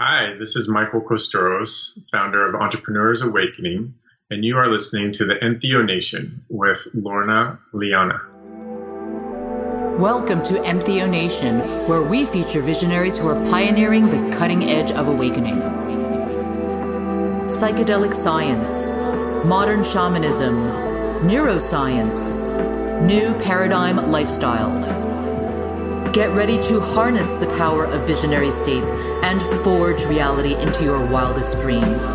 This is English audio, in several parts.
Hi, this is Michael Costuros, founder of Entrepreneurs Awakening, and you are listening to the Entheo Nation with Lorna Liana. Welcome to Entheo Nation, where we feature visionaries who are pioneering the cutting edge of awakening. Psychedelic science, modern shamanism, neuroscience, new paradigm lifestyles. Get ready to harness the power of visionary states and forge reality into your wildest dreams.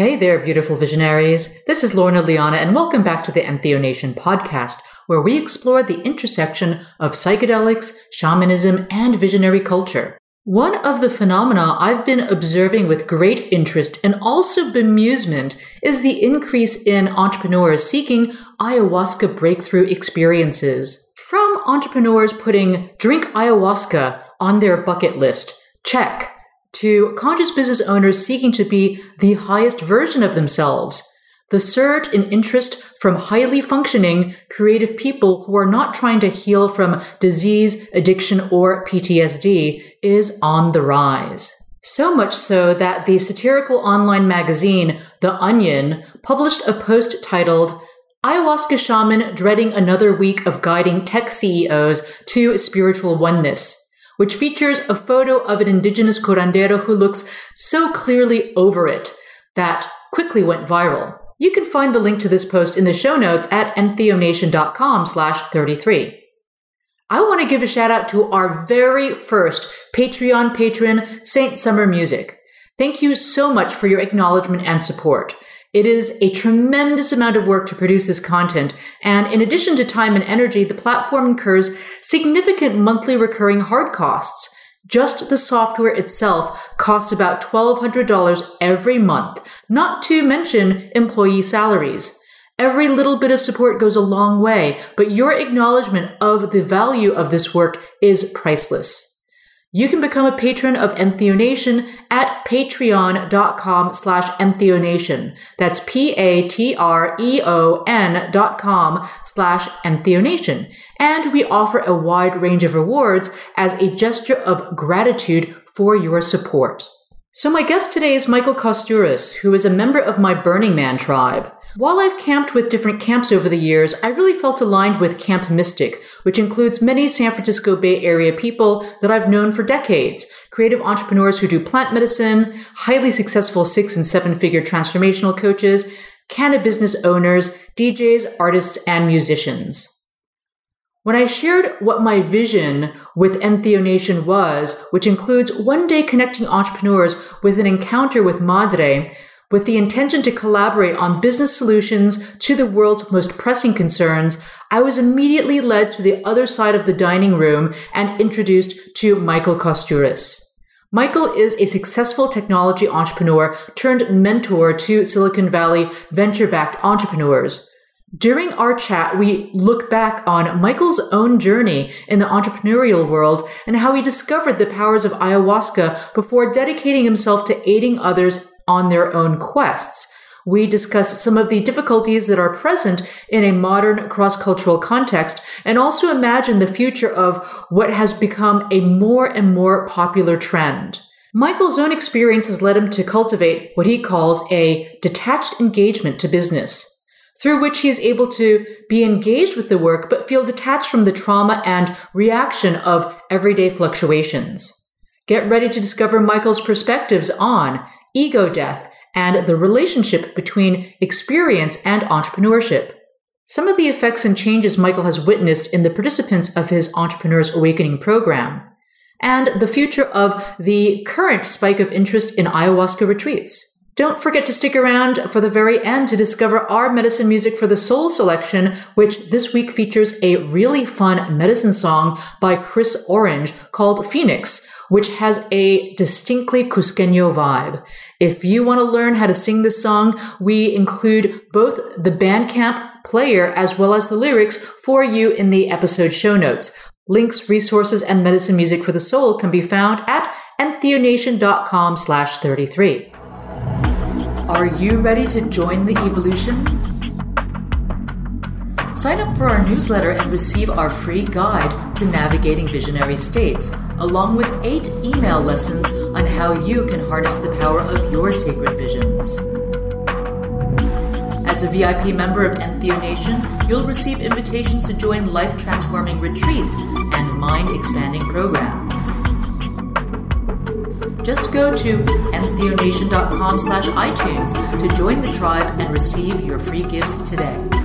Hey there, beautiful visionaries. This is Lorna Liana, and welcome back to the Entheo Nation podcast, where we explore the intersection of psychedelics, shamanism, and visionary culture. One of the phenomena I've been observing with great interest and also bemusement is the increase in entrepreneurs seeking ayahuasca breakthrough experiences. From entrepreneurs putting drink ayahuasca on their bucket list, check to conscious business owners seeking to be the highest version of themselves. The surge in interest from highly functioning, creative people who are not trying to heal from disease, addiction, or PTSD is on the rise. So much so that the satirical online magazine, The Onion, published a post titled, Ayahuasca Shaman Dreading Another Week of Guiding Tech CEOs to Spiritual Oneness which features a photo of an indigenous curandero who looks so clearly over it that quickly went viral. You can find the link to this post in the show notes at entheonation.com slash 33. I want to give a shout out to our very first Patreon patron, Saint Summer Music. Thank you so much for your acknowledgement and support. It is a tremendous amount of work to produce this content, and in addition to time and energy, the platform incurs significant monthly recurring hard costs. Just the software itself costs about $1,200 every month, not to mention employee salaries. Every little bit of support goes a long way, but your acknowledgement of the value of this work is priceless. You can become a patron of Entheonation at patreon.com slash entheonation. That's P-A-T-R-E-O-N dot com slash entheonation. And we offer a wide range of rewards as a gesture of gratitude for your support. So my guest today is Michael Costuros, who is a member of my Burning Man tribe. While I've camped with different camps over the years, I really felt aligned with Camp Mystic, which includes many San Francisco Bay Area people that I've known for decades, creative entrepreneurs who do plant medicine, highly successful six and seven figure transformational coaches, cannabis business owners, DJs, artists, and musicians. When I shared what my vision with Entheo Nation was, which includes one day connecting entrepreneurs with an encounter with Madre, with the intention to collaborate on business solutions to the world's most pressing concerns, I was immediately led to the other side of the dining room and introduced to Michael Costuros. Michael is a successful technology entrepreneur turned mentor to Silicon Valley venture backed entrepreneurs. During our chat, we look back on Michael's own journey in the entrepreneurial world and how he discovered the powers of ayahuasca before dedicating himself to aiding others on their own quests. We discuss some of the difficulties that are present in a modern cross-cultural context and also imagine the future of what has become a more and more popular trend. Michael's own experience has led him to cultivate what he calls a detached engagement to business through which he is able to be engaged with the work but feel detached from the trauma and reaction of everyday fluctuations. Get ready to discover Michael's perspectives on ego death and the relationship between experience and entrepreneurship. Some of the effects and changes Michael has witnessed in the participants of his Entrepreneurs Awakening program, and the future of the current spike of interest in ayahuasca retreats. Don't forget to stick around for the very end to discover our medicine music for the soul selection, which this week features a really fun medicine song by Chris Orange called Phoenix which has a distinctly Cusqueño vibe. If you want to learn how to sing this song, we include both the Bandcamp player as well as the lyrics for you in the episode show notes. Links, resources, and medicine music for the soul can be found at entheonation.com slash 33. Are you ready to join the evolution? Sign up for our newsletter and receive our free guide to navigating visionary states, along with eight email lessons on how you can harness the power of your sacred visions. As a VIP member of Entheo Nation, you'll receive invitations to join life transforming retreats and mind expanding programs. Just go to entheonation.com slash iTunes to join the tribe and receive your free gifts today.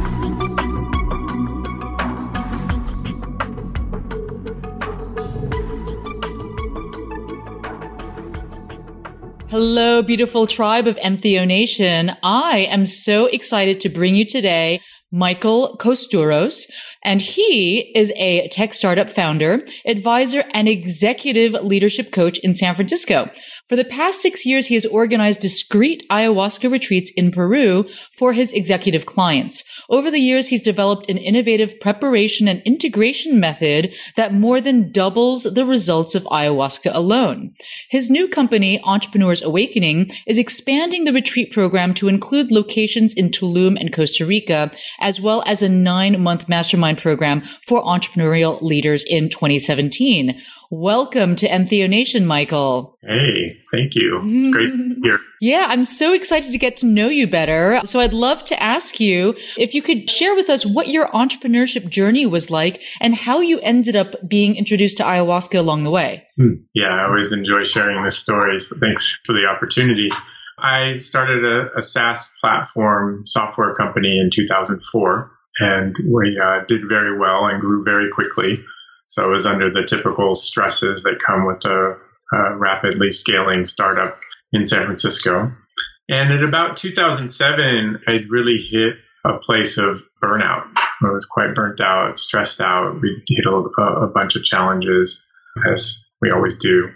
Hello, beautiful tribe of Entheo Nation. I am so excited to bring you today Michael Costuros, and he is a tech startup founder, advisor, and executive leadership coach in San Francisco. For the past six years, he has organized discreet ayahuasca retreats in Peru for his executive clients. Over the years, he's developed an innovative preparation and integration method that more than doubles the results of ayahuasca alone. His new company, Entrepreneurs Awakening, is expanding the retreat program to include locations in Tulum and Costa Rica, as well as a nine month mastermind program for entrepreneurial leaders in 2017. Welcome to Entheo Nation, Michael. Hey, thank you. It's great to be here. Yeah, I'm so excited to get to know you better. So I'd love to ask you if you could share with us what your entrepreneurship journey was like and how you ended up being introduced to ayahuasca along the way. Hmm. Yeah, I always enjoy sharing this story. So thanks for the opportunity. I started a, a SaaS platform software company in 2004 and we uh, did very well and grew very quickly. So it was under the typical stresses that come with a, a rapidly scaling startup in San Francisco. And at about 2007, I'd really hit a place of burnout. I was quite burnt out, stressed out. We hit a, a bunch of challenges, as we always do.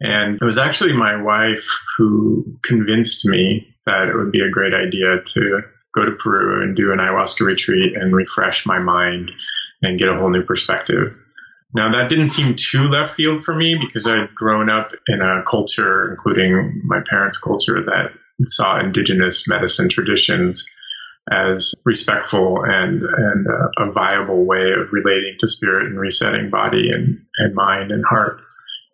And it was actually my wife who convinced me that it would be a great idea to go to Peru and do an ayahuasca retreat and refresh my mind and get a whole new perspective. Now, that didn't seem too left field for me because I'd grown up in a culture, including my parents' culture, that saw indigenous medicine traditions as respectful and and uh, a viable way of relating to spirit and resetting body and, and mind and heart.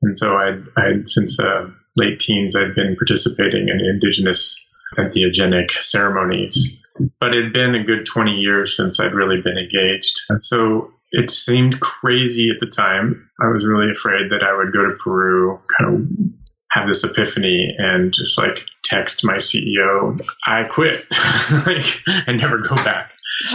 And so I'd, I'd since uh, late teens, I'd been participating in indigenous entheogenic ceremonies, but it had been a good 20 years since I'd really been engaged. And so it seemed crazy at the time. I was really afraid that I would go to Peru, kind of have this epiphany and just like text my CEO, I quit, like, and never go back.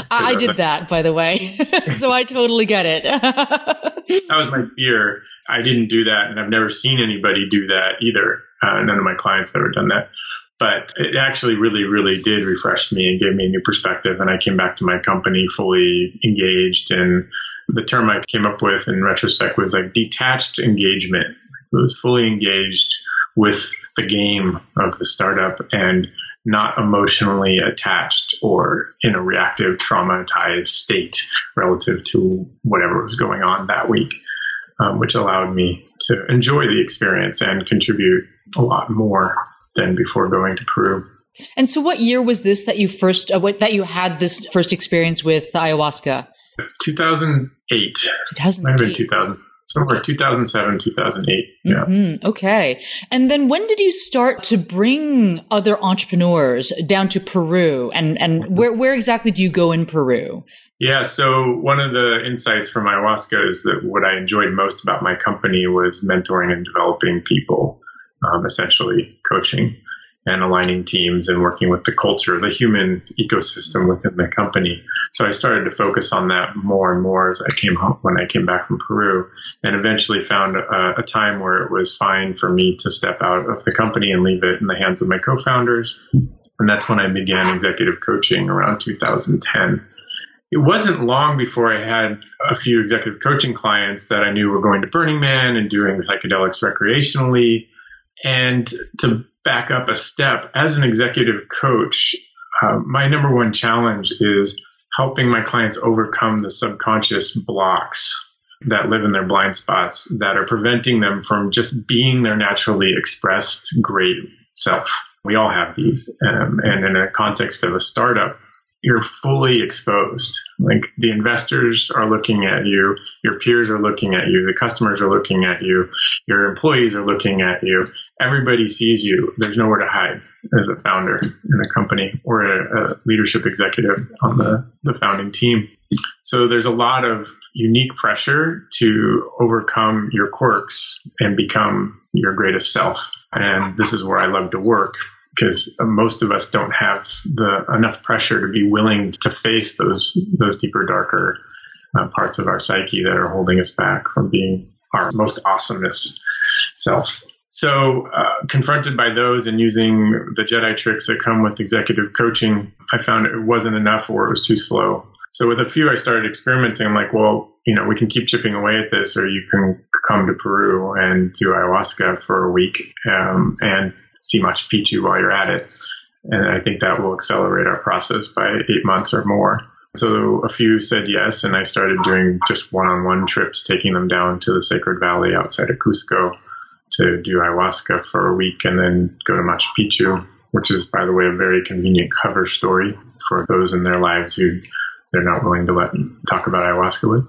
I, did like, that, by the way. so I totally get it. that was my fear. I didn't do that, and I've never seen anybody do that either. Uh, none of my clients ever done that. But it actually really, really did refresh me and gave me a new perspective. And I came back to my company fully engaged. And the term I came up with in retrospect was like detached engagement. It was fully engaged with the game of the startup and not emotionally attached or in a reactive, traumatized state relative to whatever was going on that week, um, which allowed me to enjoy the experience and contribute a lot more than before going to Peru. And so, what year was this that you first uh, what, that you had this first experience with ayahuasca? 2008. 2008. Might have been 2000. Somewhere 2007, 2008. Yeah. Mm-hmm. Okay. And then when did you start to bring other entrepreneurs down to Peru? And, and where, where exactly do you go in Peru? Yeah. So one of the insights from ayahuasca is that what I enjoyed most about my company was mentoring and developing people um, essentially coaching. And aligning teams and working with the culture, the human ecosystem within the company. So I started to focus on that more and more as I came home when I came back from Peru and eventually found a, a time where it was fine for me to step out of the company and leave it in the hands of my co-founders. And that's when I began executive coaching around 2010 it wasn't long before I had a few executive coaching clients that I knew were going to Burning Man and doing psychedelics recreationally. And to back up a step, as an executive coach, uh, my number one challenge is helping my clients overcome the subconscious blocks that live in their blind spots that are preventing them from just being their naturally expressed great self. We all have these. Um, and in a context of a startup, you're fully exposed. Like the investors are looking at you, your peers are looking at you, the customers are looking at you, your employees are looking at you. Everybody sees you. There's nowhere to hide as a founder in a company or a, a leadership executive on the, the founding team. So there's a lot of unique pressure to overcome your quirks and become your greatest self. And this is where I love to work because most of us don't have the enough pressure to be willing to face those those deeper, darker uh, parts of our psyche that are holding us back from being our most awesomeness self. So, uh, confronted by those and using the Jedi tricks that come with executive coaching, I found it wasn't enough or it was too slow. So, with a few, I started experimenting. I'm like, well, you know, we can keep chipping away at this, or you can come to Peru and do ayahuasca for a week um, and see Machu Picchu while you're at it. And I think that will accelerate our process by eight months or more. So a few said yes, and I started doing just one on one trips, taking them down to the Sacred Valley outside of Cusco to do ayahuasca for a week and then go to Machu Picchu, which is, by the way, a very convenient cover story for those in their lives who they're not willing to let talk about ayahuasca with.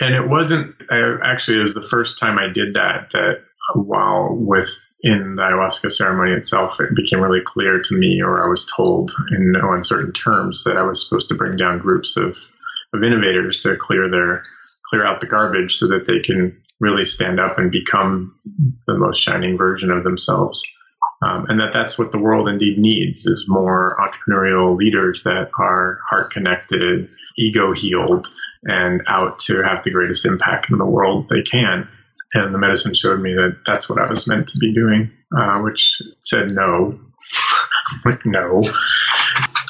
And it wasn't, I, actually, it was the first time I did that that while within the ayahuasca ceremony itself, it became really clear to me, or I was told in no uncertain terms, that I was supposed to bring down groups of, of innovators to clear their clear out the garbage so that they can really stand up and become the most shining version of themselves. Um, and that that's what the world indeed needs is more entrepreneurial leaders that are heart connected, ego healed, and out to have the greatest impact in the world they can and the medicine showed me that that's what I was meant to be doing, uh, which said no, like no.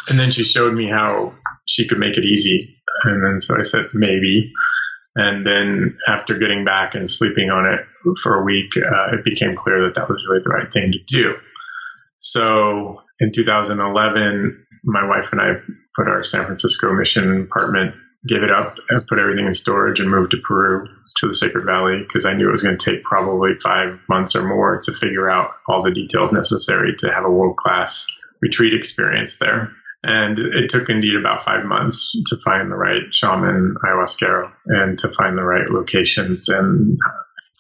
And then she showed me how she could make it easy, and then so I said maybe. And then after getting back and sleeping on it for a week, uh, it became clear that that was really the right thing to do. So in 2011, my wife and I put our San Francisco mission apartment, gave it up, and put everything in storage, and moved to Peru to the Sacred Valley because I knew it was going to take probably five months or more to figure out all the details necessary to have a world class retreat experience there. And it took indeed about five months to find the right shaman ayahuasquero and to find the right locations and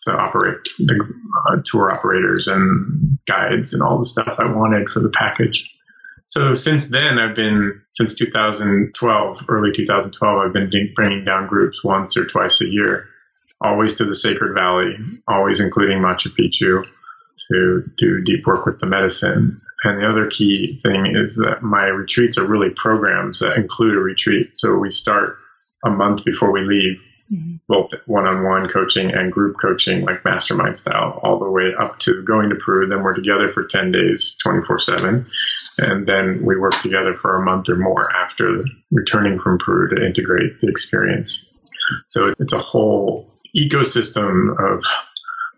to operate the uh, tour operators and guides and all the stuff I wanted for the package. So since then, I've been, since 2012, early 2012, I've been bringing down groups once or twice a year always to the Sacred Valley, always including Machu Picchu to do deep work with the medicine. And the other key thing is that my retreats are really programs that include a retreat. So we start a month before we leave, mm-hmm. both one on one coaching and group coaching, like mastermind style, all the way up to going to Peru. Then we're together for 10 days, 24 7. And then we work together for a month or more after returning from Peru to integrate the experience. So it's a whole ecosystem of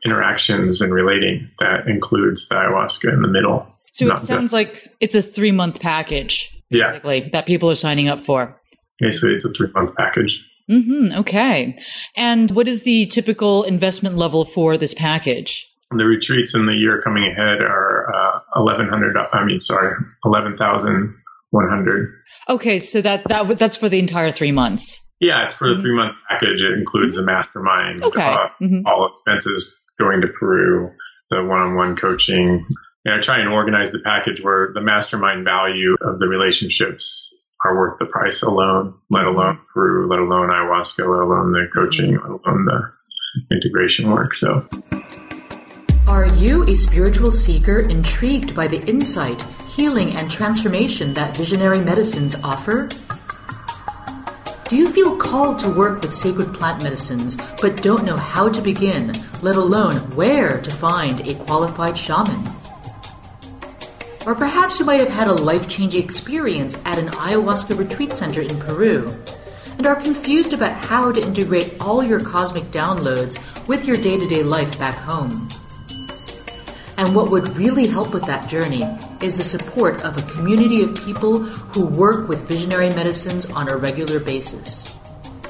interactions and relating that includes the ayahuasca in the middle. So it sounds just, like it's a three month package, basically, yeah. that people are signing up for. Basically, it's a three month package. Mm-hmm, okay. And what is the typical investment level for this package? The retreats in the year coming ahead are uh, 1100 I mean sorry, 11,100. Okay, so that that that's for the entire 3 months. Yeah, it's for the mm-hmm. three month package. It includes mm-hmm. the mastermind, okay. uh, mm-hmm. all expenses going to Peru, the one on one coaching. And I try and organize the package where the mastermind value of the relationships are worth the price alone, let mm-hmm. alone Peru, let alone ayahuasca, let alone the coaching, mm-hmm. let alone the integration work. So. Are you a spiritual seeker intrigued by the insight, healing, and transformation that visionary medicines offer? Do you feel called to work with sacred plant medicines but don't know how to begin, let alone where to find a qualified shaman? Or perhaps you might have had a life changing experience at an ayahuasca retreat center in Peru and are confused about how to integrate all your cosmic downloads with your day to day life back home. And what would really help with that journey is the support of a community of people who work with visionary medicines on a regular basis.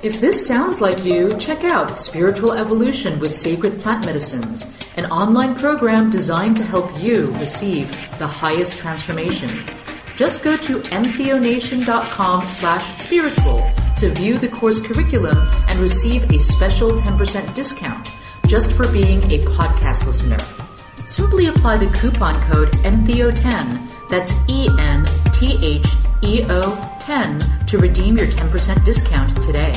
If this sounds like you, check out Spiritual Evolution with Sacred Plant Medicines, an online program designed to help you receive the highest transformation. Just go to entheonation.com slash spiritual to view the course curriculum and receive a special 10% discount just for being a podcast listener. Simply apply the coupon code ENTHEO10, that's E N T H E O 10, to redeem your 10% discount today.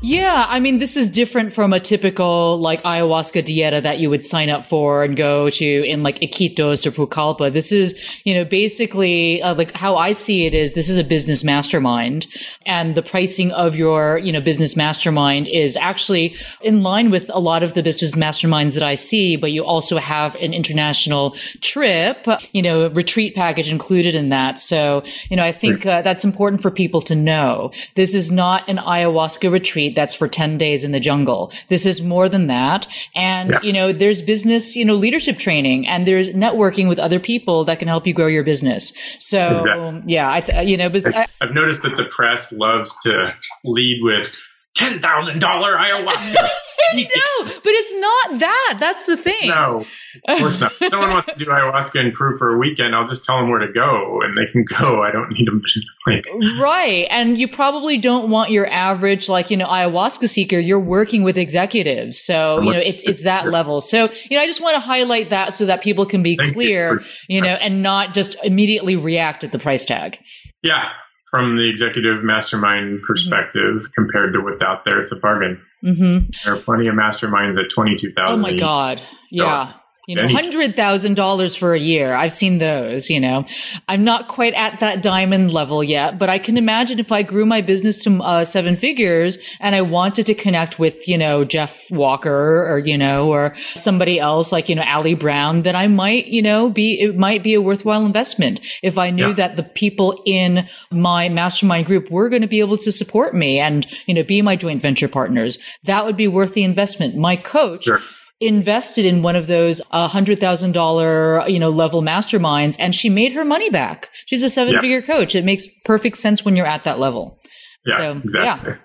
Yeah, I mean, this is different from a typical like ayahuasca dieta that you would sign up for and go to in like Iquitos or Pucallpa. This is, you know, basically uh, like how I see it is this is a business mastermind and the pricing of your, you know, business mastermind is actually in line with a lot of the business masterminds that I see, but you also have an international trip, you know, retreat package included in that. So, you know, I think uh, that's important for people to know. This is not an ayahuasca retreat that's for 10 days in the jungle. This is more than that. And, yeah. you know, there's business, you know, leadership training and there's networking with other people that can help you grow your business. So, exactly. yeah, I, th- you know, I, I've noticed that the press loves to lead with $10,000 ayahuasca. no, but it's not that. That's the thing. No, of course not. If someone wants to do ayahuasca in Peru for a weekend, I'll just tell them where to go and they can go. I don't need them to like. Right. And you probably don't want your average, like, you know, ayahuasca seeker. You're working with executives. So, you know, it's, it's that level. So, you know, I just want to highlight that so that people can be Thank clear, you, you know, and not just immediately react at the price tag. Yeah from the executive mastermind perspective mm-hmm. compared to what's out there, it's a bargain. Mm-hmm. There are plenty of masterminds at twenty two thousand. Oh my god! Yeah, you know, hundred thousand dollars for a year. I've seen those. You know, I'm not quite at that diamond level yet, but I can imagine if I grew my business to uh, seven figures and I wanted to connect with, you know, Jeff Walker or you know, or somebody else like you know Ali Brown, then I might, you know, be it might be a worthwhile investment if I knew yeah. that the people in my mastermind group were going to be able to support me and you know be my joint venture partners. That would be worth the investment. My coach. Sure invested in one of those uh, hundred thousand dollar, you know, level masterminds and she made her money back. She's a seven figure yeah. coach. It makes perfect sense when you're at that level. Yeah, so, exactly. Yeah.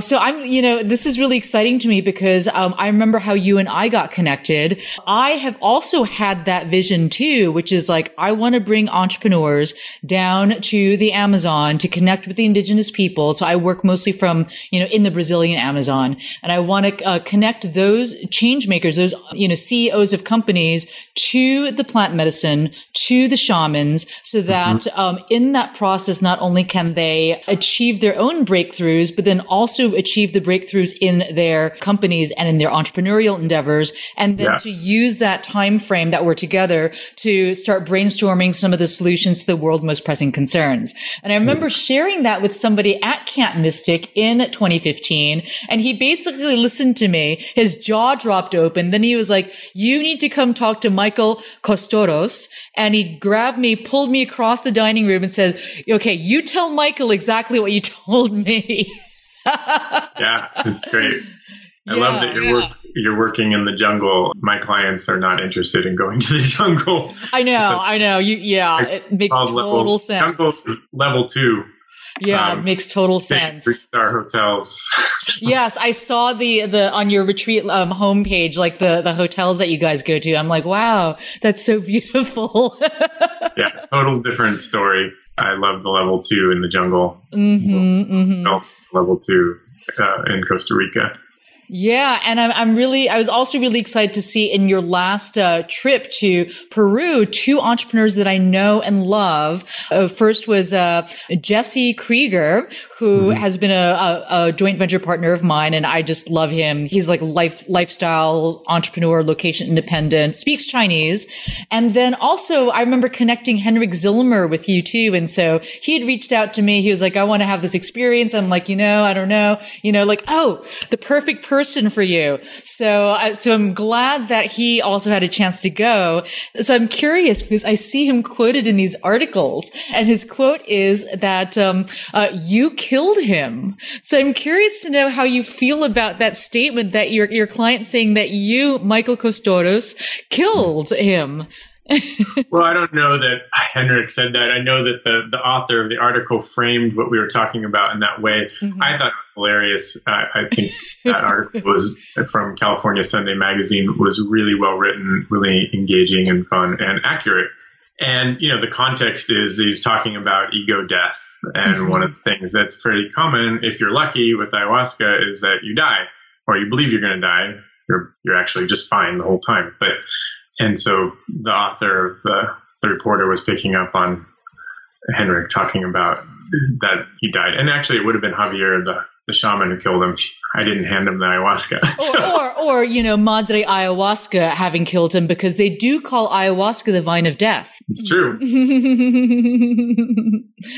So I'm, you know, this is really exciting to me because um, I remember how you and I got connected. I have also had that vision too, which is like, I want to bring entrepreneurs down to the Amazon to connect with the indigenous people. So I work mostly from, you know, in the Brazilian Amazon and I want to uh, connect those change makers, those, you know, CEOs of companies to the plant medicine, to the shamans so that mm-hmm. um, in that process, not only can they achieve their own breakthroughs, but then also achieve the breakthroughs in their companies and in their entrepreneurial endeavors. And then yeah. to use that time frame that we're together to start brainstorming some of the solutions to the world's most pressing concerns. And I remember mm. sharing that with somebody at Camp Mystic in 2015. And he basically listened to me. His jaw dropped open. Then he was like, you need to come talk to Michael Costuros. And he grabbed me, pulled me across the dining room and says, okay, you tell Michael exactly what you told me. yeah, it's great. I yeah, love that you're yeah. work, you're working in the jungle. My clients are not interested in going to the jungle. I know, a, I know. You, yeah, it makes total level, sense. Jungle level two. Yeah, um, it makes total sense. Three star hotels. yes, I saw the the on your retreat um, homepage, like the the hotels that you guys go to. I'm like, wow, that's so beautiful. yeah, total different story. I love the level two in the jungle. Mm-hmm, mm-hmm. Level two uh, in Costa Rica. Yeah, and I'm, I'm really, I was also really excited to see in your last uh, trip to Peru, two entrepreneurs that I know and love. Uh, first was uh, Jesse Krieger, who mm-hmm. has been a, a, a, joint venture partner of mine, and I just love him. He's like life lifestyle entrepreneur, location independent, speaks Chinese, and then also I remember connecting Henrik Zillmer with you too, and so he had reached out to me. He was like, "I want to have this experience." I'm like, you know, I don't know, you know, like, oh, the perfect person for you. So, so I'm glad that he also had a chance to go. So I'm curious because I see him quoted in these articles, and his quote is that um, uh, you killed him. So I'm curious to know how you feel about that statement that your, your client saying that you, Michael Costuros, killed him. well, I don't know that Henrik said that. I know that the, the author of the article framed what we were talking about in that way. Mm-hmm. I thought it was hilarious. I, I think that article was from California Sunday Magazine was really well written, really engaging and fun and accurate. And, you know, the context is that he's talking about ego death. And mm-hmm. one of the things that's pretty common, if you're lucky with ayahuasca, is that you die or you believe you're going to die. You're, you're actually just fine the whole time. But, and so the author of the, the reporter was picking up on Henrik talking about that he died. And actually, it would have been Javier, the the shaman who killed him. I didn't hand him the ayahuasca. So. Or, or, or, you know, Madre Ayahuasca having killed him because they do call ayahuasca the vine of death. It's true.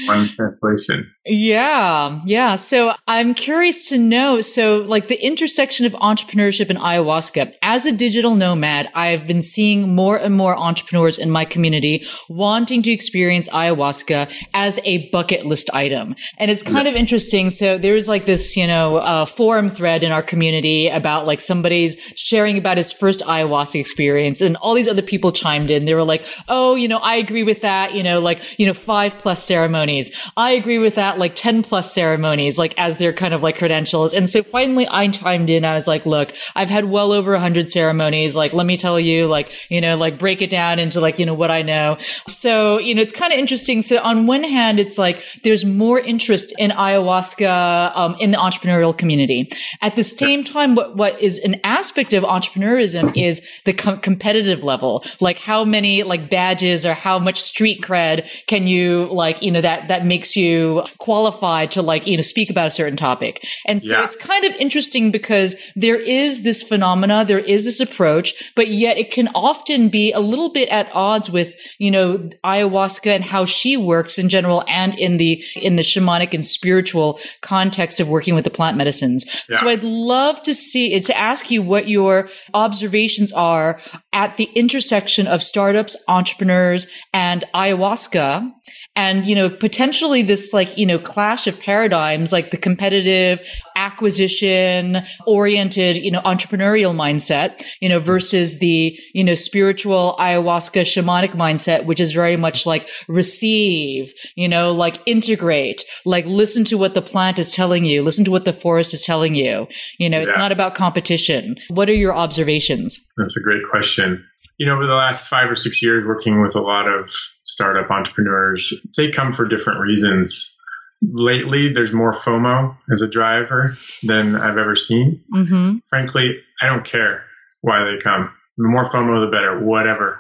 One translation. Yeah. Yeah. So I'm curious to know. So like the intersection of entrepreneurship and ayahuasca as a digital nomad, I've been seeing more and more entrepreneurs in my community wanting to experience ayahuasca as a bucket list item. And it's kind yeah. of interesting. So there's like this, you know, uh, forum thread in our community about like somebody's sharing about his first ayahuasca experience and all these other people chimed in. They were like, Oh, you know, I agree with that. You know, like, you know, five plus ceremonies. I agree with that like 10 plus ceremonies, like as their kind of like credentials. And so finally I chimed in. I was like, look, I've had well over a hundred ceremonies. Like, let me tell you, like, you know, like break it down into like, you know, what I know. So, you know, it's kind of interesting. So on one hand, it's like there's more interest in ayahuasca, um, in the entrepreneurial community. At the same time, what, what is an aspect of entrepreneurism is the com- competitive level. Like how many like badges or how much street cred can you like, you know, that, that makes you qualified to like, you know, speak about a certain topic. And so yeah. it's kind of interesting because there is this phenomena, there is this approach, but yet it can often be a little bit at odds with, you know, ayahuasca and how she works in general and in the, in the shamanic and spiritual context of working with the plant medicines. Yeah. So I'd love to see, eh, to ask you what your observations are at the intersection of startups, entrepreneurs, and ayahuasca and you know potentially this like you know clash of paradigms like the competitive acquisition oriented you know entrepreneurial mindset you know versus the you know spiritual ayahuasca shamanic mindset which is very much like receive you know like integrate like listen to what the plant is telling you listen to what the forest is telling you. You know it's yeah. not about competition. What are your observations? That's a great question you know, over the last five or six years, working with a lot of startup entrepreneurs, they come for different reasons. Lately, there's more FOMO as a driver than I've ever seen. Mm-hmm. Frankly, I don't care why they come. The more FOMO, the better, whatever.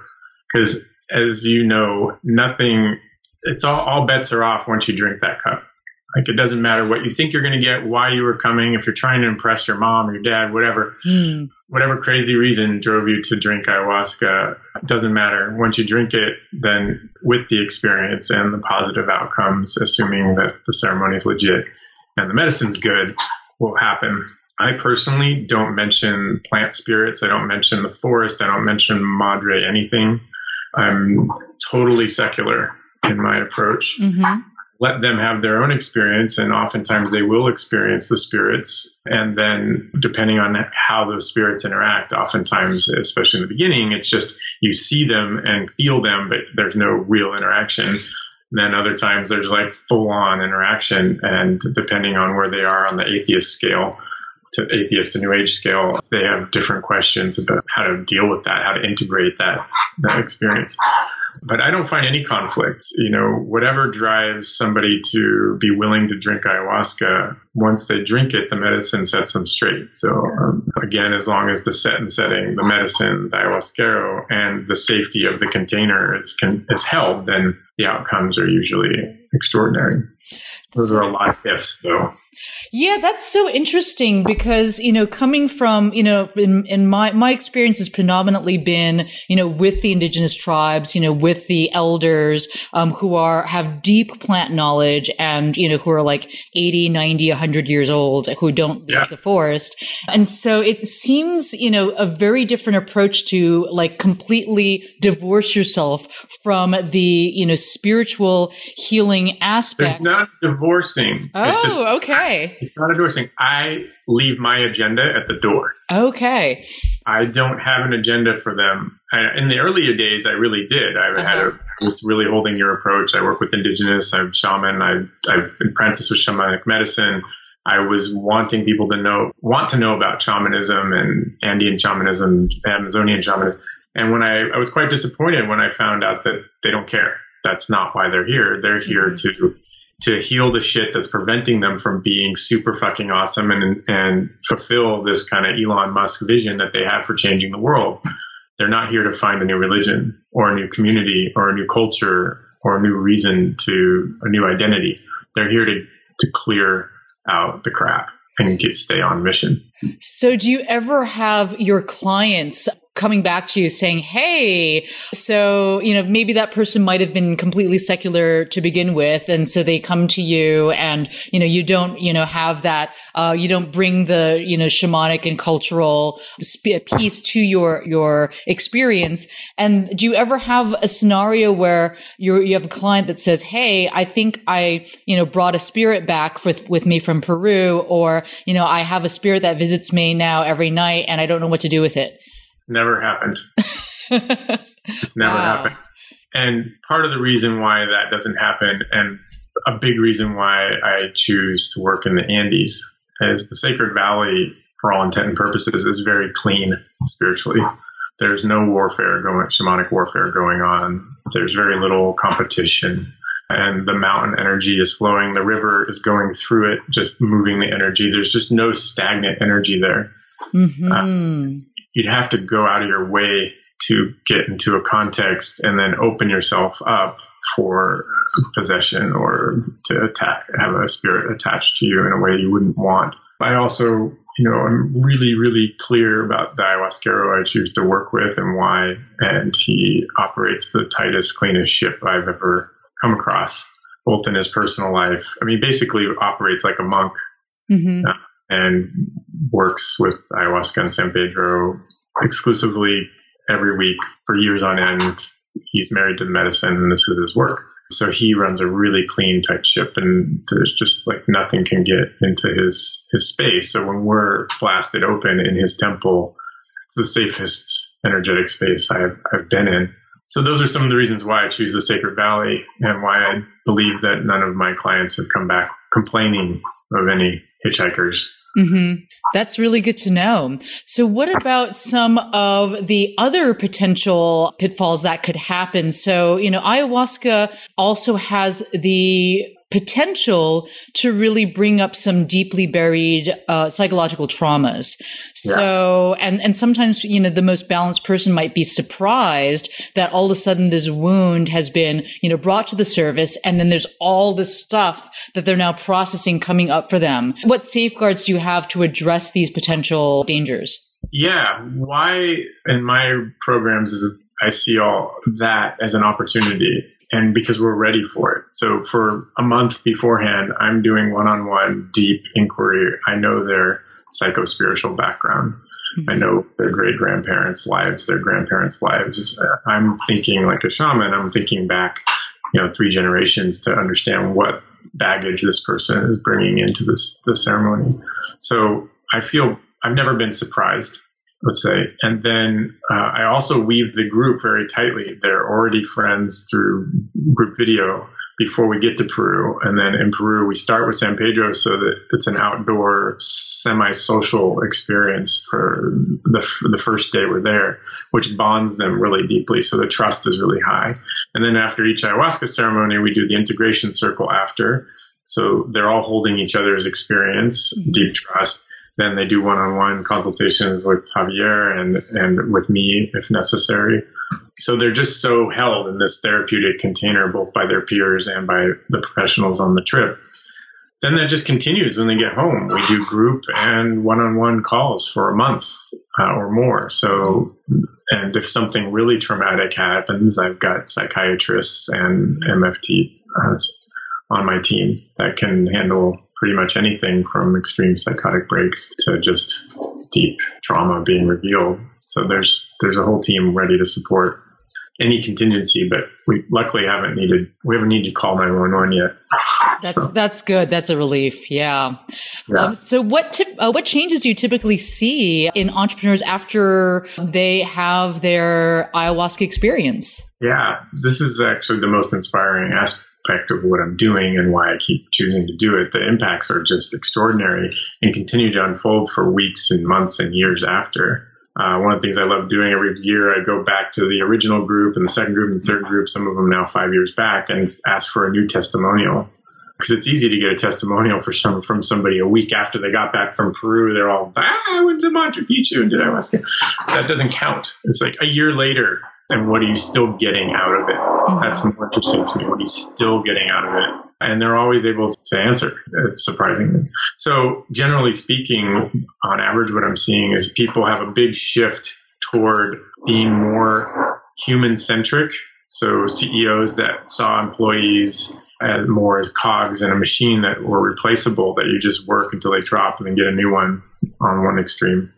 Because as you know, nothing, it's all, all bets are off once you drink that cup. Like it doesn't matter what you think you're going to get, why you were coming, if you're trying to impress your mom or your dad, whatever, mm. whatever crazy reason drove you to drink ayahuasca, doesn't matter. Once you drink it, then with the experience and the positive outcomes, assuming that the ceremony is legit and the medicine's good, will happen. I personally don't mention plant spirits. I don't mention the forest. I don't mention madre anything. I'm totally secular in my approach. Mm-hmm let them have their own experience and oftentimes they will experience the spirits. And then depending on how those spirits interact oftentimes especially in the beginning it's just you see them and feel them but there's no real interaction. Then other times there's like full on interaction and depending on where they are on the atheist scale to atheist to new age scale they have different questions about how to deal with that how to integrate that that experience but I don't find any conflicts. You know, whatever drives somebody to be willing to drink ayahuasca, once they drink it, the medicine sets them straight. So um, again, as long as the set and setting, the medicine, the ayahuasquero, and the safety of the container is, can, is held, then the outcomes are usually extraordinary. Those are a lot of ifs, though. Yeah, that's so interesting because, you know, coming from, you know, in, in my, my experience has predominantly been, you know, with the indigenous tribes, you know, with the elders, um, who are, have deep plant knowledge and, you know, who are like 80, 90, 100 years old, who don't leave the forest. And so it seems, you know, a very different approach to like completely divorce yourself from the, you know, spiritual healing aspect. It's not divorcing. Oh, just, okay. It's not endorsing. I leave my agenda at the door. Okay. I don't have an agenda for them. I, in the earlier days, I really did. I uh-huh. had a, I was really holding your approach. I work with indigenous. I'm shaman. I, I've apprenticed with shamanic medicine. I was wanting people to know, want to know about shamanism and Andean shamanism, Amazonian shamanism. And when I, I was quite disappointed when I found out that they don't care. That's not why they're here. They're here mm-hmm. to to heal the shit that's preventing them from being super fucking awesome and and fulfill this kind of Elon Musk vision that they have for changing the world. They're not here to find a new religion or a new community or a new culture or a new reason to a new identity. They're here to to clear out the crap and get stay on mission. So do you ever have your clients coming back to you saying, Hey, so, you know, maybe that person might have been completely secular to begin with. And so they come to you and, you know, you don't, you know, have that, uh, you don't bring the, you know, shamanic and cultural piece to your, your experience. And do you ever have a scenario where you you have a client that says, Hey, I think I, you know, brought a spirit back with, with me from Peru, or, you know, I have a spirit that visits me now every night and I don't know what to do with it. Never happened. it's never wow. happened. And part of the reason why that doesn't happen, and a big reason why I choose to work in the Andes, is the Sacred Valley, for all intent and purposes, is very clean spiritually. There's no warfare going, shamanic warfare going on. There's very little competition and the mountain energy is flowing. The river is going through it, just moving the energy. There's just no stagnant energy there. Mm-hmm. Uh, you'd have to go out of your way to get into a context and then open yourself up for possession or to attack, have a spirit attached to you in a way you wouldn't want. I also, you know, I'm really, really clear about the ayahuasquero I choose to work with and why. And he operates the tightest, cleanest ship I've ever come across, both in his personal life. I mean, basically operates like a monk. Mm-hmm. Uh, and works with ayahuasca and San Pedro exclusively every week for years on end. He's married to medicine and this is his work. So he runs a really clean, tight ship and there's just like nothing can get into his, his space. So when we're blasted open in his temple, it's the safest energetic space I've, I've been in. So those are some of the reasons why I choose the Sacred Valley and why I believe that none of my clients have come back complaining of any hitchhikers Mm-hmm. That's really good to know. So what about some of the other potential pitfalls that could happen? So, you know, ayahuasca also has the potential to really bring up some deeply buried uh, psychological traumas. Yeah. So, and and sometimes you know the most balanced person might be surprised that all of a sudden this wound has been you know brought to the surface, and then there's all this stuff that they're now processing coming up for them. What safeguards do you have to address these potential dangers? Yeah, why in my programs is I see all that as an opportunity and because we're ready for it. So for a month beforehand, I'm doing one-on-one deep inquiry. I know their psycho-spiritual background. Mm-hmm. I know their great grandparents' lives, their grandparents' lives. I'm thinking like a shaman. I'm thinking back, you know, three generations to understand what baggage this person is bringing into this the ceremony. So I feel I've never been surprised let's say. And then uh, I also weave the group very tightly. They're already friends through group video. before we get to Peru. And then in Peru, we start with San Pedro so that it's an outdoor, semi social experience for the, the first day we're there, which bonds them really deeply. So the trust is really high. And then after each ayahuasca ceremony, we do the integration circle after. So they're all holding each other's experience, deep trust. Then they do one-on-one consultations with Javier and and with me if necessary. So they're just so held in this therapeutic container, both by their peers and by the professionals on the trip. Then that just continues when they get home. We do group and one-on-one calls for a month uh, or more. So, and if something really traumatic happens, I've got psychiatrists and MFT uh, on my team that can handle pretty much anything from extreme psychotic breaks to just deep trauma being revealed. So there's there's a whole team ready to support any contingency, but we luckily haven't needed we haven't needed to call 911 yet. That's so. that's good. That's a relief. Yeah. yeah. Um, so what tip, uh, what changes do you typically see in entrepreneurs after they have their ayahuasca experience? Yeah, this is actually the most inspiring aspect aspect of what I'm doing and why I keep choosing to do it. The impacts are just extraordinary and continue to unfold for weeks and months and years after. Uh, one of the things I love doing every year, I go back to the original group and the second group and the third group, some of them now five years back, and ask for a new testimonial. Because it's easy to get a testimonial for some from somebody a week after they got back from Peru. They're all, ah, I went to Machu Picchu and did ayahuasca. That doesn't count. It's like a year later, and what are you still getting out of it? Mm-hmm. That's more interesting to me. What you still getting out of it? And they're always able to answer. It's surprising. So generally speaking, on average, what I'm seeing is people have a big shift toward being more human centric. So CEOs that saw employees as more as cogs in a machine that were replaceable, that you just work until they drop and then get a new one on one extreme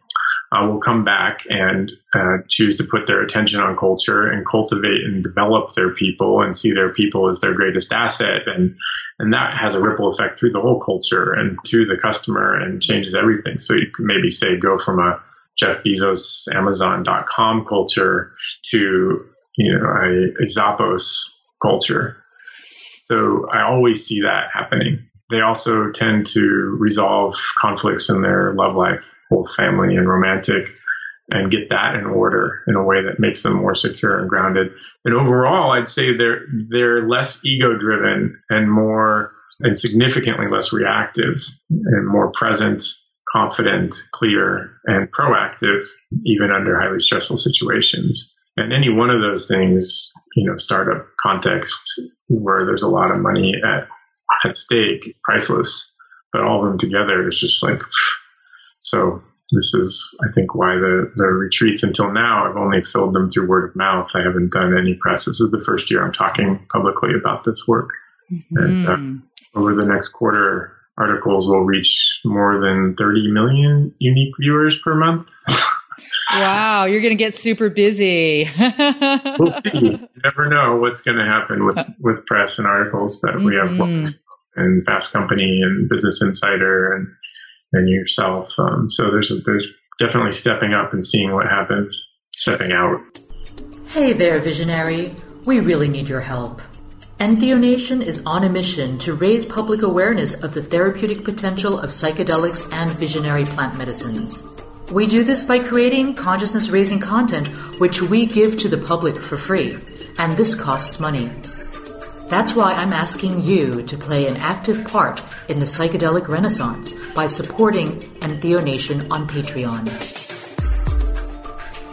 uh, will come back and uh, choose to put their attention on culture and cultivate and develop their people and see their people as their greatest asset. And, and that has a ripple effect through the whole culture and to the customer and changes everything. So you could maybe say go from a Jeff Bezos Amazon.com culture to, you know, a, a Zappos culture. So I always see that happening they also tend to resolve conflicts in their love life, both family and romantic, and get that in order in a way that makes them more secure and grounded. And overall, I'd say they're they're less ego driven and more and significantly less reactive and more present, confident, clear, and proactive, even under highly stressful situations. And any one of those things, you know, startup context where there's a lot of money at at stake, priceless. But all of them together is just like, so this is, I think, why the, the retreats until now, I've only filled them through word of mouth. I haven't done any press. This is the first year I'm talking publicly about this work. Mm-hmm. And uh, over the next quarter, articles will reach more than 30 million unique viewers per month. wow, you're going to get super busy. we'll see. You never know what's going to happen with, with press and articles, but mm-hmm. we have mm-hmm. books and Fast Company and Business Insider and and yourself. Um, so there's a, there's definitely stepping up and seeing what happens, stepping out. Hey there, visionary. We really need your help. EntheoNation is on a mission to raise public awareness of the therapeutic potential of psychedelics and visionary plant medicines. We do this by creating consciousness raising content which we give to the public for free, and this costs money. That's why I'm asking you to play an active part in the psychedelic renaissance by supporting EntheoNation on Patreon.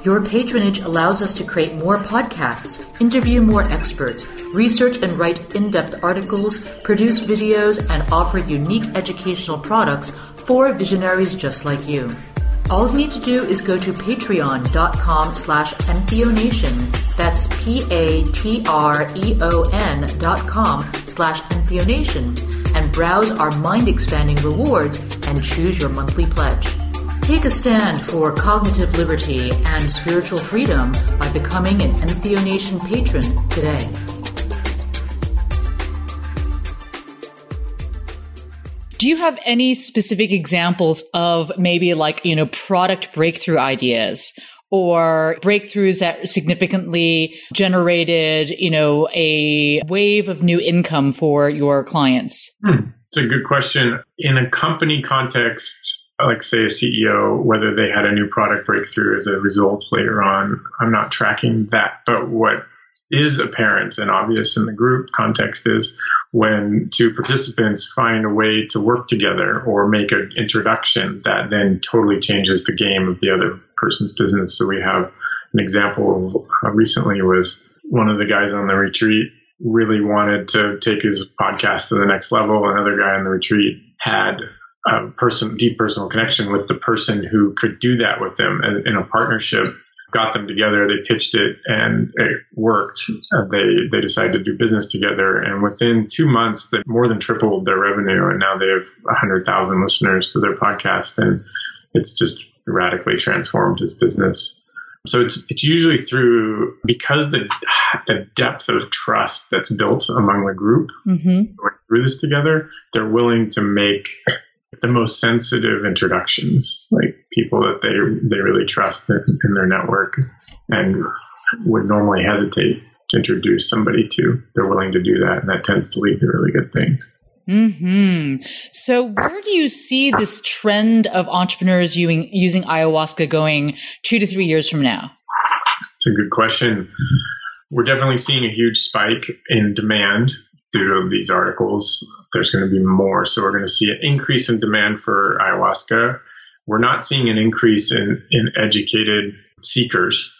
Your patronage allows us to create more podcasts, interview more experts, research and write in depth articles, produce videos, and offer unique educational products for visionaries just like you. All you need to do is go to patreon.com slash entheonation. That's P-A-T-R-E-O-N dot com slash entheonation and browse our mind-expanding rewards and choose your monthly pledge. Take a stand for cognitive liberty and spiritual freedom by becoming an EntheoNation patron today. Do you have any specific examples of maybe like, you know, product breakthrough ideas or breakthroughs that significantly generated, you know, a wave of new income for your clients? Hmm. It's a good question. In a company context, like say a CEO, whether they had a new product breakthrough as a result later on, I'm not tracking that. But what is apparent and obvious in the group context is when two participants find a way to work together or make an introduction that then totally changes the game of the other person's business. So we have an example of uh, recently was one of the guys on the retreat really wanted to take his podcast to the next level. Another guy on the retreat had a person, deep personal connection with the person who could do that with them in a partnership got them together. They pitched it and it worked. Uh, they they decided to do business together, and within two months, they more than tripled their revenue, and now they have hundred thousand listeners to their podcast, and it's just radically transformed his business. So it's it's usually through because the the depth of trust that's built among the group mm-hmm. through this together, they're willing to make the most sensitive introductions, like people that they they really trust in, in their network and would normally hesitate to introduce somebody to. They're willing to do that, and that tends to lead to really good things. Hmm. So, where do you see this trend of entrepreneurs using using ayahuasca going two to three years from now? It's a good question. We're definitely seeing a huge spike in demand to these articles, there's going to be more. So we're going to see an increase in demand for ayahuasca. We're not seeing an increase in, in educated seekers.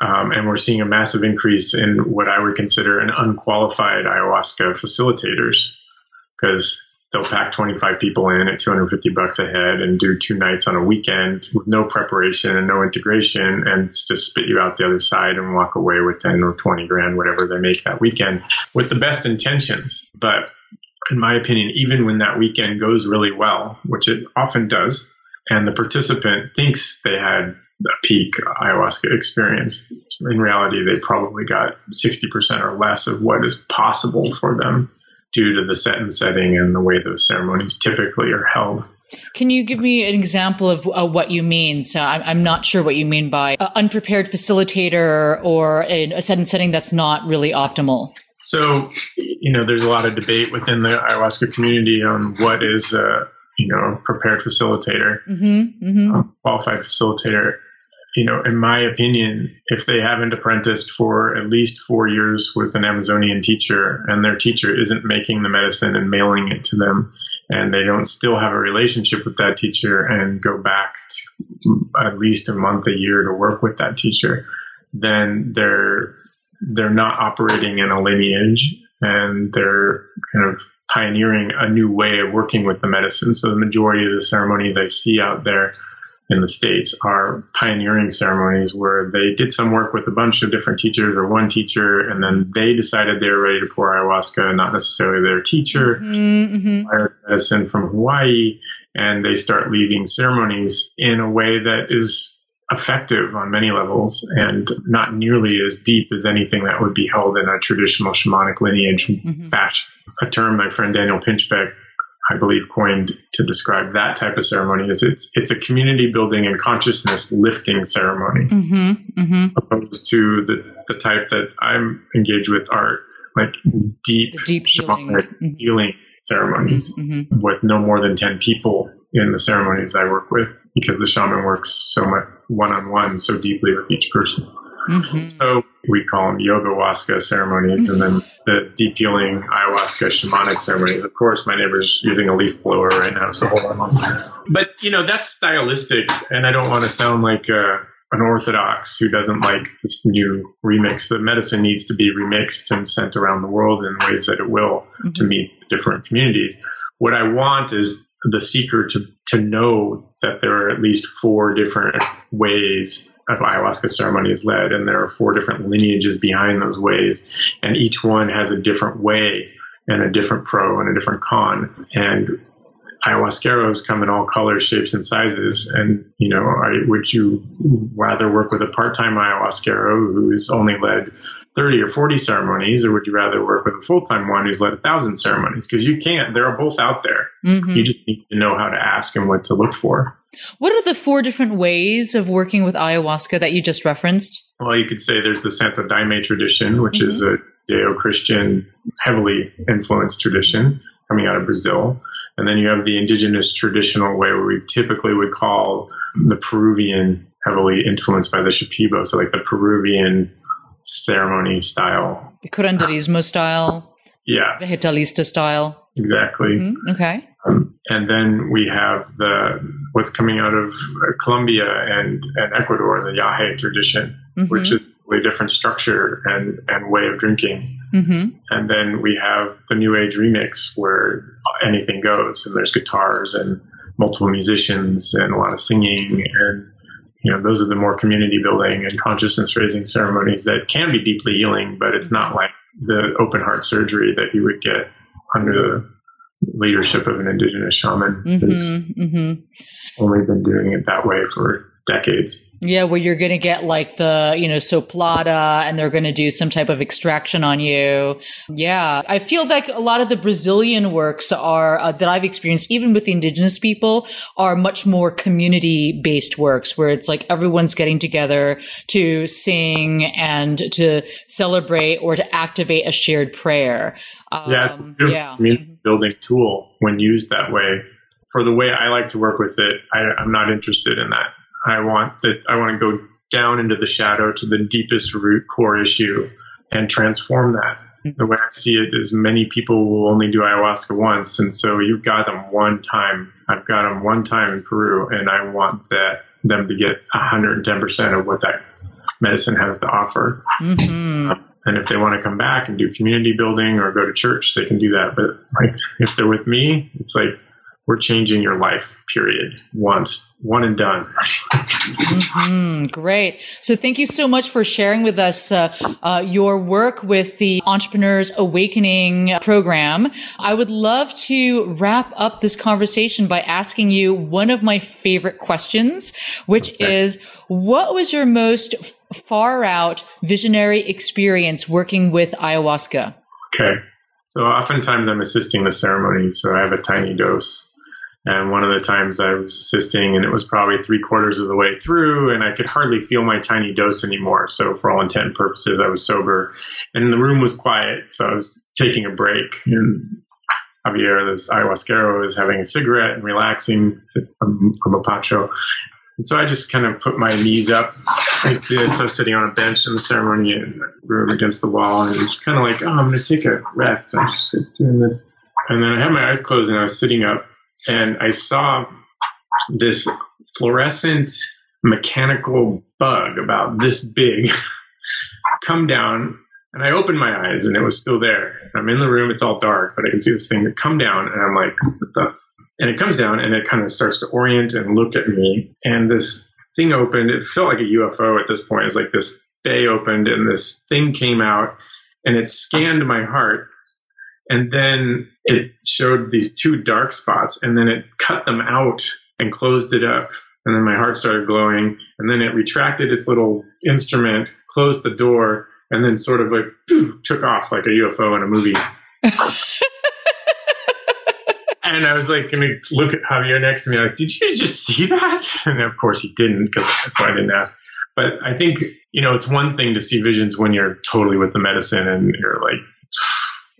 Um, and we're seeing a massive increase in what I would consider an unqualified ayahuasca facilitators because they'll pack 25 people in at 250 bucks a head and do two nights on a weekend with no preparation and no integration and just spit you out the other side and walk away with 10 or 20 grand, whatever they make that weekend with the best intentions. But in my opinion, even when that weekend goes really well, which it often does, and the participant thinks they had a peak ayahuasca experience, in reality, they probably got 60% or less of what is possible for them due to the set and setting and the way those ceremonies typically are held. Can you give me an example of uh, what you mean? So I'm, I'm, not sure what you mean by unprepared facilitator or a, a set and setting that's not really optimal. So, you know, there's a lot of debate within the ayahuasca community on what is a, you know, prepared facilitator, mm-hmm, mm-hmm. qualified facilitator you know, in my opinion, if they haven't apprenticed for at least four years with an Amazonian teacher and their teacher isn't making the medicine and mailing it to them, and they don't still have a relationship with that teacher and go back at least a month, a year to work with that teacher, then they're they're not operating in a lineage and they're kind of pioneering a new way of working with the medicine. So the majority of the ceremonies I see out there in the States are pioneering ceremonies where they did some work with a bunch of different teachers or one teacher, and then they decided they were ready to pour ayahuasca, not necessarily their teacher, mm-hmm. medicine from Hawaii, and they start leading ceremonies in a way that is effective on many levels and not nearly as deep as anything that would be held in a traditional shamanic lineage mm-hmm. fashion. A term my friend Daniel Pinchbeck I believe, coined to describe that type of ceremony is it's it's a community building and consciousness lifting ceremony, mm-hmm, mm-hmm. opposed to the the type that I'm engaged with are like deep, deep healing. Mm-hmm. healing ceremonies mm-hmm. with no more than ten people in the ceremonies I work with because the shaman works so much one on one so deeply with each person. Mm-hmm. So we call them yoga waska ceremonies, mm-hmm. and then the deep healing ayahuasca shamanic ceremonies. Of course, my neighbor's using a leaf blower right now, so hold on. But you know that's stylistic, and I don't want to sound like uh, an orthodox who doesn't like this new remix. The medicine needs to be remixed and sent around the world in ways that it will mm-hmm. to meet different communities. What I want is the seeker to to know that there are at least four different ways of ayahuasca ceremony is led, and there are four different lineages behind those ways, and each one has a different way and a different pro and a different con, and ayahuasqueros come in all colors, shapes, and sizes. And you know, are, would you rather work with a part-time ayahuasquero who's only led 30 or 40 ceremonies, or would you rather work with a full time one who's led a thousand ceremonies? Because you can't, they're both out there. Mm-hmm. You just need to know how to ask and what to look for. What are the four different ways of working with ayahuasca that you just referenced? Well, you could say there's the Santa Daime tradition, which mm-hmm. is a Judeo Christian, heavily influenced tradition coming out of Brazil. And then you have the indigenous traditional way where we typically would call the Peruvian heavily influenced by the Shipibo. So like the Peruvian ceremony style. The curanderismo style. Yeah. Vegetalista style. Exactly. Mm-hmm. Okay. Um, and then we have the what's coming out of Colombia and, and Ecuador, the Yahe tradition, mm-hmm. which is a different structure and, and way of drinking. Mm-hmm. And then we have the New Age remix where anything goes, and there's guitars and multiple musicians and a lot of singing and you know those are the more community building and consciousness raising ceremonies that can be deeply healing but it's not like the open heart surgery that you would get under the leadership of an indigenous shaman mm-hmm, who's mm-hmm. only been doing it that way for decades. Yeah, where you're going to get like the, you know, soplada and they're going to do some type of extraction on you. Yeah. I feel like a lot of the Brazilian works are, uh, that I've experienced, even with the indigenous people, are much more community based works where it's like everyone's getting together to sing and to celebrate or to activate a shared prayer. Um, yeah, it's a beautiful yeah. community building tool when used that way. For the way I like to work with it, I, I'm not interested in that. I want that I want to go down into the shadow to the deepest root core issue and transform that. The way I see it is many people will only do ayahuasca once, and so you've got them one time. I've got them one time in Peru, and I want that them to get 110% of what that medicine has to offer. Mm-hmm. and if they want to come back and do community building or go to church, they can do that. But like if they're with me, it's like we're changing your life, period. Once, one and done. mm-hmm, great. So thank you so much for sharing with us uh, uh, your work with the Entrepreneurs Awakening program. I would love to wrap up this conversation by asking you one of my favorite questions, which okay. is what was your most far out visionary experience working with ayahuasca? Okay. So oftentimes I'm assisting the ceremony, so I have a tiny dose. And one of the times I was assisting, and it was probably three quarters of the way through, and I could hardly feel my tiny dose anymore. So, for all intent and purposes, I was sober. And the room was quiet, so I was taking a break. And Javier, this ayahuasquero, was having a cigarette and relaxing. I'm, a mapacho. And so I just kind of put my knees up like this. I was sitting on a bench in the ceremony room against the wall, and it's kind of like, oh, I'm going to take a rest. I'm just doing this. And then I had my eyes closed, and I was sitting up and I saw this fluorescent mechanical bug about this big come down and I opened my eyes and it was still there. I'm in the room, it's all dark, but I can see this thing come down and I'm like, what the? F-? And it comes down and it kind of starts to orient and look at me. And this thing opened. It felt like a UFO at this point. It was like this bay opened and this thing came out and it scanned my heart and then it showed these two dark spots and then it cut them out and closed it up. And then my heart started glowing. And then it retracted its little instrument, closed the door, and then sort of like poof, took off like a UFO in a movie. and I was like, going to look at Javier next to me, like, did you just see that? And of course he didn't, because that's why I didn't ask. But I think, you know, it's one thing to see visions when you're totally with the medicine and you're like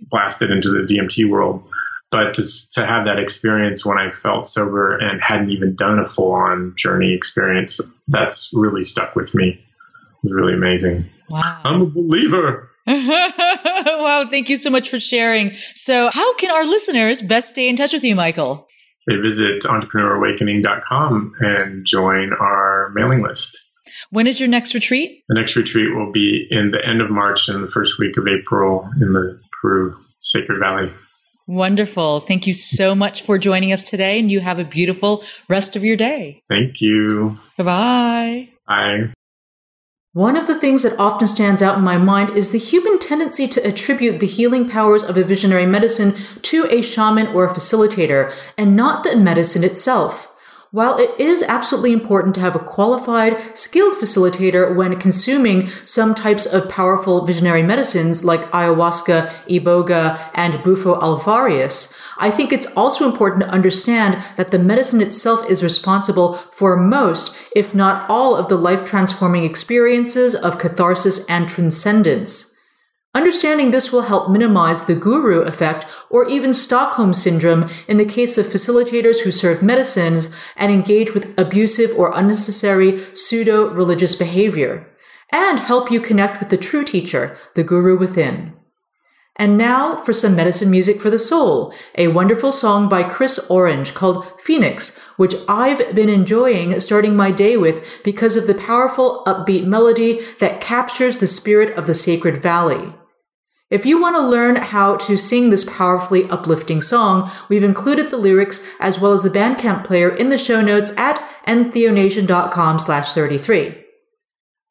blasted into the DMT world. But to, to have that experience when I felt sober and hadn't even done a full on journey experience, that's really stuck with me. It was really amazing. Wow. I'm a believer. wow, thank you so much for sharing. So, how can our listeners best stay in touch with you, Michael? They visit entrepreneurawakening.com and join our mailing list. When is your next retreat? The next retreat will be in the end of March and the first week of April in the Peru Sacred Valley. Wonderful. Thank you so much for joining us today, and you have a beautiful rest of your day. Thank you. Bye-bye. Bye. One of the things that often stands out in my mind is the human tendency to attribute the healing powers of a visionary medicine to a shaman or a facilitator, and not the medicine itself. While it is absolutely important to have a qualified, skilled facilitator when consuming some types of powerful visionary medicines like ayahuasca, iboga, and bufo alvarius, I think it's also important to understand that the medicine itself is responsible for most, if not all, of the life transforming experiences of catharsis and transcendence. Understanding this will help minimize the guru effect or even Stockholm syndrome in the case of facilitators who serve medicines and engage with abusive or unnecessary pseudo religious behavior, and help you connect with the true teacher, the guru within. And now for some medicine music for the soul, a wonderful song by Chris Orange called Phoenix, which I've been enjoying starting my day with because of the powerful upbeat melody that captures the spirit of the sacred valley. If you want to learn how to sing this powerfully uplifting song, we've included the lyrics as well as the Bandcamp player in the show notes at entheonation.com slash 33.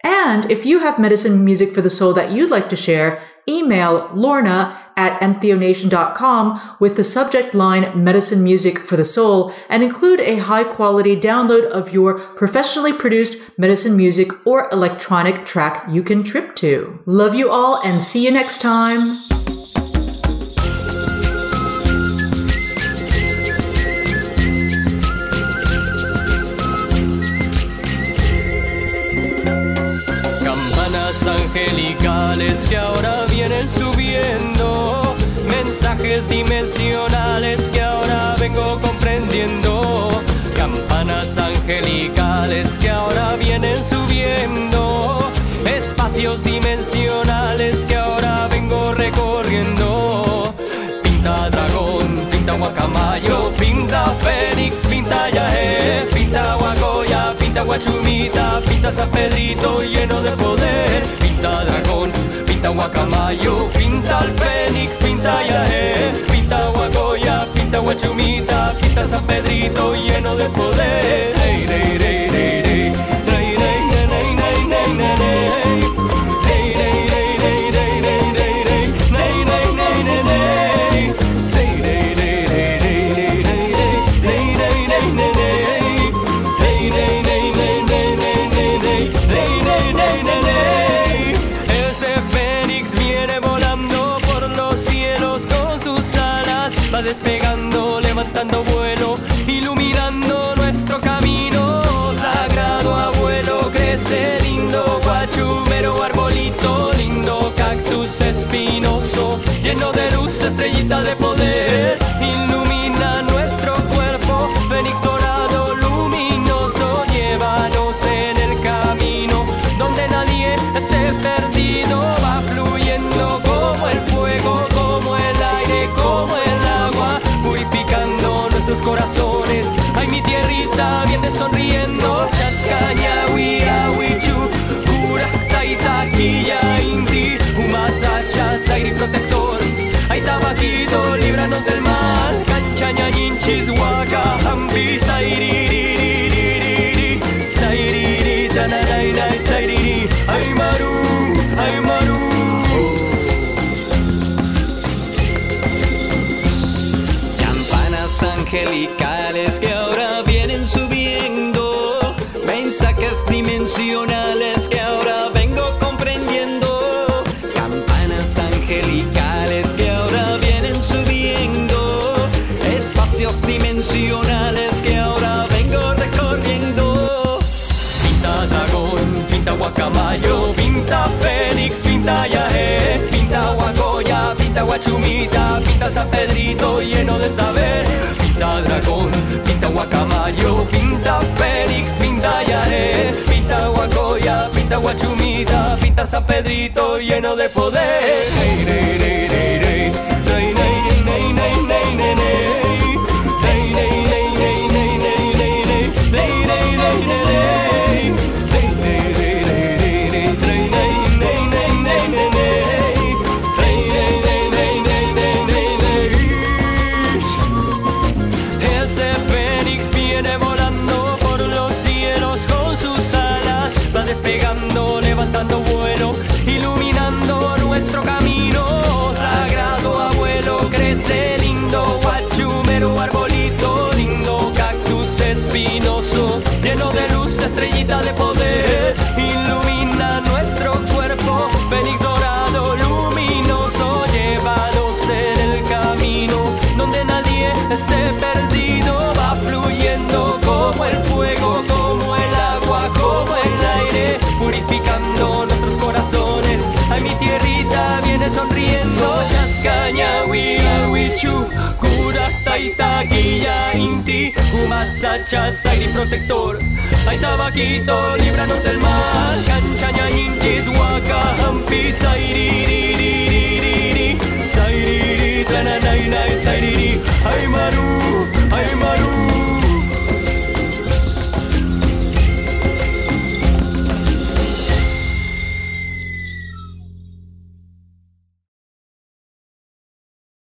And if you have medicine music for the soul that you'd like to share, email lorna at entheonation.com with the subject line medicine music for the soul and include a high quality download of your professionally produced medicine music or electronic track you can trip to. Love you all and see you next time. Angelicales que ahora vienen subiendo, mensajes dimensionales que ahora vengo comprendiendo, campanas angelicales que ahora vienen subiendo, espacios dimensionales que ahora vengo recorriendo. Pinta dragón, pinta guacamayo, pinta fénix, pinta yaje, pinta guacoya, pinta guachumita, pinta San Pedrito lleno de poder pinta dragón, pinta guacamayo, pinta el fénix, pinta yaje, pinta guacoya, pinta guachumita, pinta San Pedrito lleno de poder. despegando, bendito, líbranos del mal. Canchaña, inchis, guaca, iriri. Pinta fénix, pinta yaje, pinta guacoya, pinta guachumita, pinta San Pedrito lleno de saber pinta dragón, pinta guacamayo, pinta fénix, pinta yaje, pinta guacoya, pinta guachumita, pinta San Pedrito lleno de poder. Perdido, va fluyendo como el fuego, como el agua, como el aire, purificando nuestros corazones. Ay, mi tierrita viene sonriendo, chascaña, wichu, cura, taita, guilla, inti, kumasacha, sagri protector. Ay, tabaquito, líbranos del mal, canchaña, inchis, huaca, ampi, sairi, ka na nai nai sai ni ni ai maru hai maru